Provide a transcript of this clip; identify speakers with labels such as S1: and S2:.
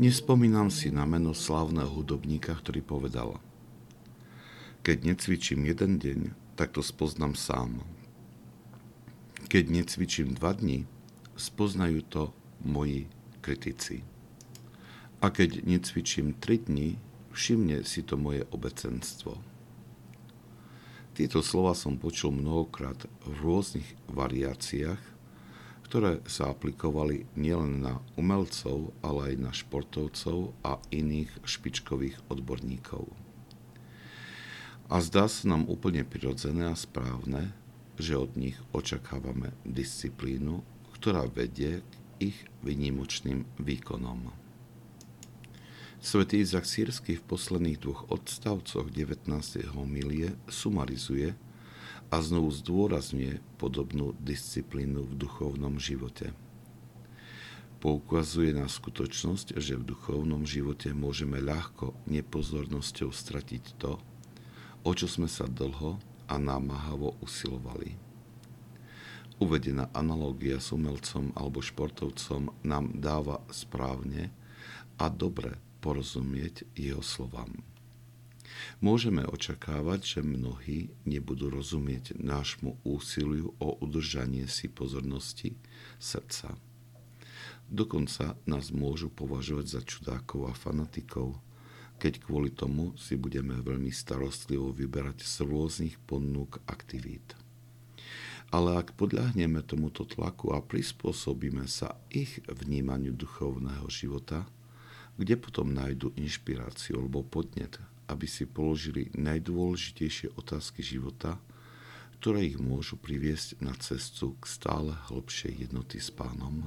S1: Nespomínam si na meno slavného hudobníka, ktorý povedal Keď necvičím jeden deň, tak to spoznám sám. Keď necvičím dva dni, spoznajú to moji kritici. A keď necvičím tri dni, všimne si to moje obecenstvo. Tieto slova som počul mnohokrát v rôznych variáciách ktoré sa aplikovali nielen na umelcov, ale aj na športovcov a iných špičkových odborníkov. A zdá sa nám úplne prirodzené a správne, že od nich očakávame disciplínu, ktorá vedie k ich vynimočným výkonom. Svetý Izak Sírsky v posledných dvoch odstavcoch 19. milie sumarizuje, a znovu zdôrazňuje podobnú disciplínu v duchovnom živote. Poukazuje na skutočnosť, že v duchovnom živote môžeme ľahko nepozornosťou stratiť to, o čo sme sa dlho a námahavo usilovali. Uvedená analogia s umelcom alebo športovcom nám dáva správne a dobre porozumieť jeho slovám. Môžeme očakávať, že mnohí nebudú rozumieť nášmu úsiliu o udržanie si pozornosti srdca. Dokonca nás môžu považovať za čudákov a fanatikov, keď kvôli tomu si budeme veľmi starostlivo vyberať z rôznych ponúk aktivít. Ale ak podľahneme tomuto tlaku a prispôsobíme sa ich vnímaniu duchovného života, kde potom nájdu inšpiráciu alebo podnet aby si položili najdôležitejšie otázky života, ktoré ich môžu priviesť na cestu k stále hlbšej jednoty s pánom.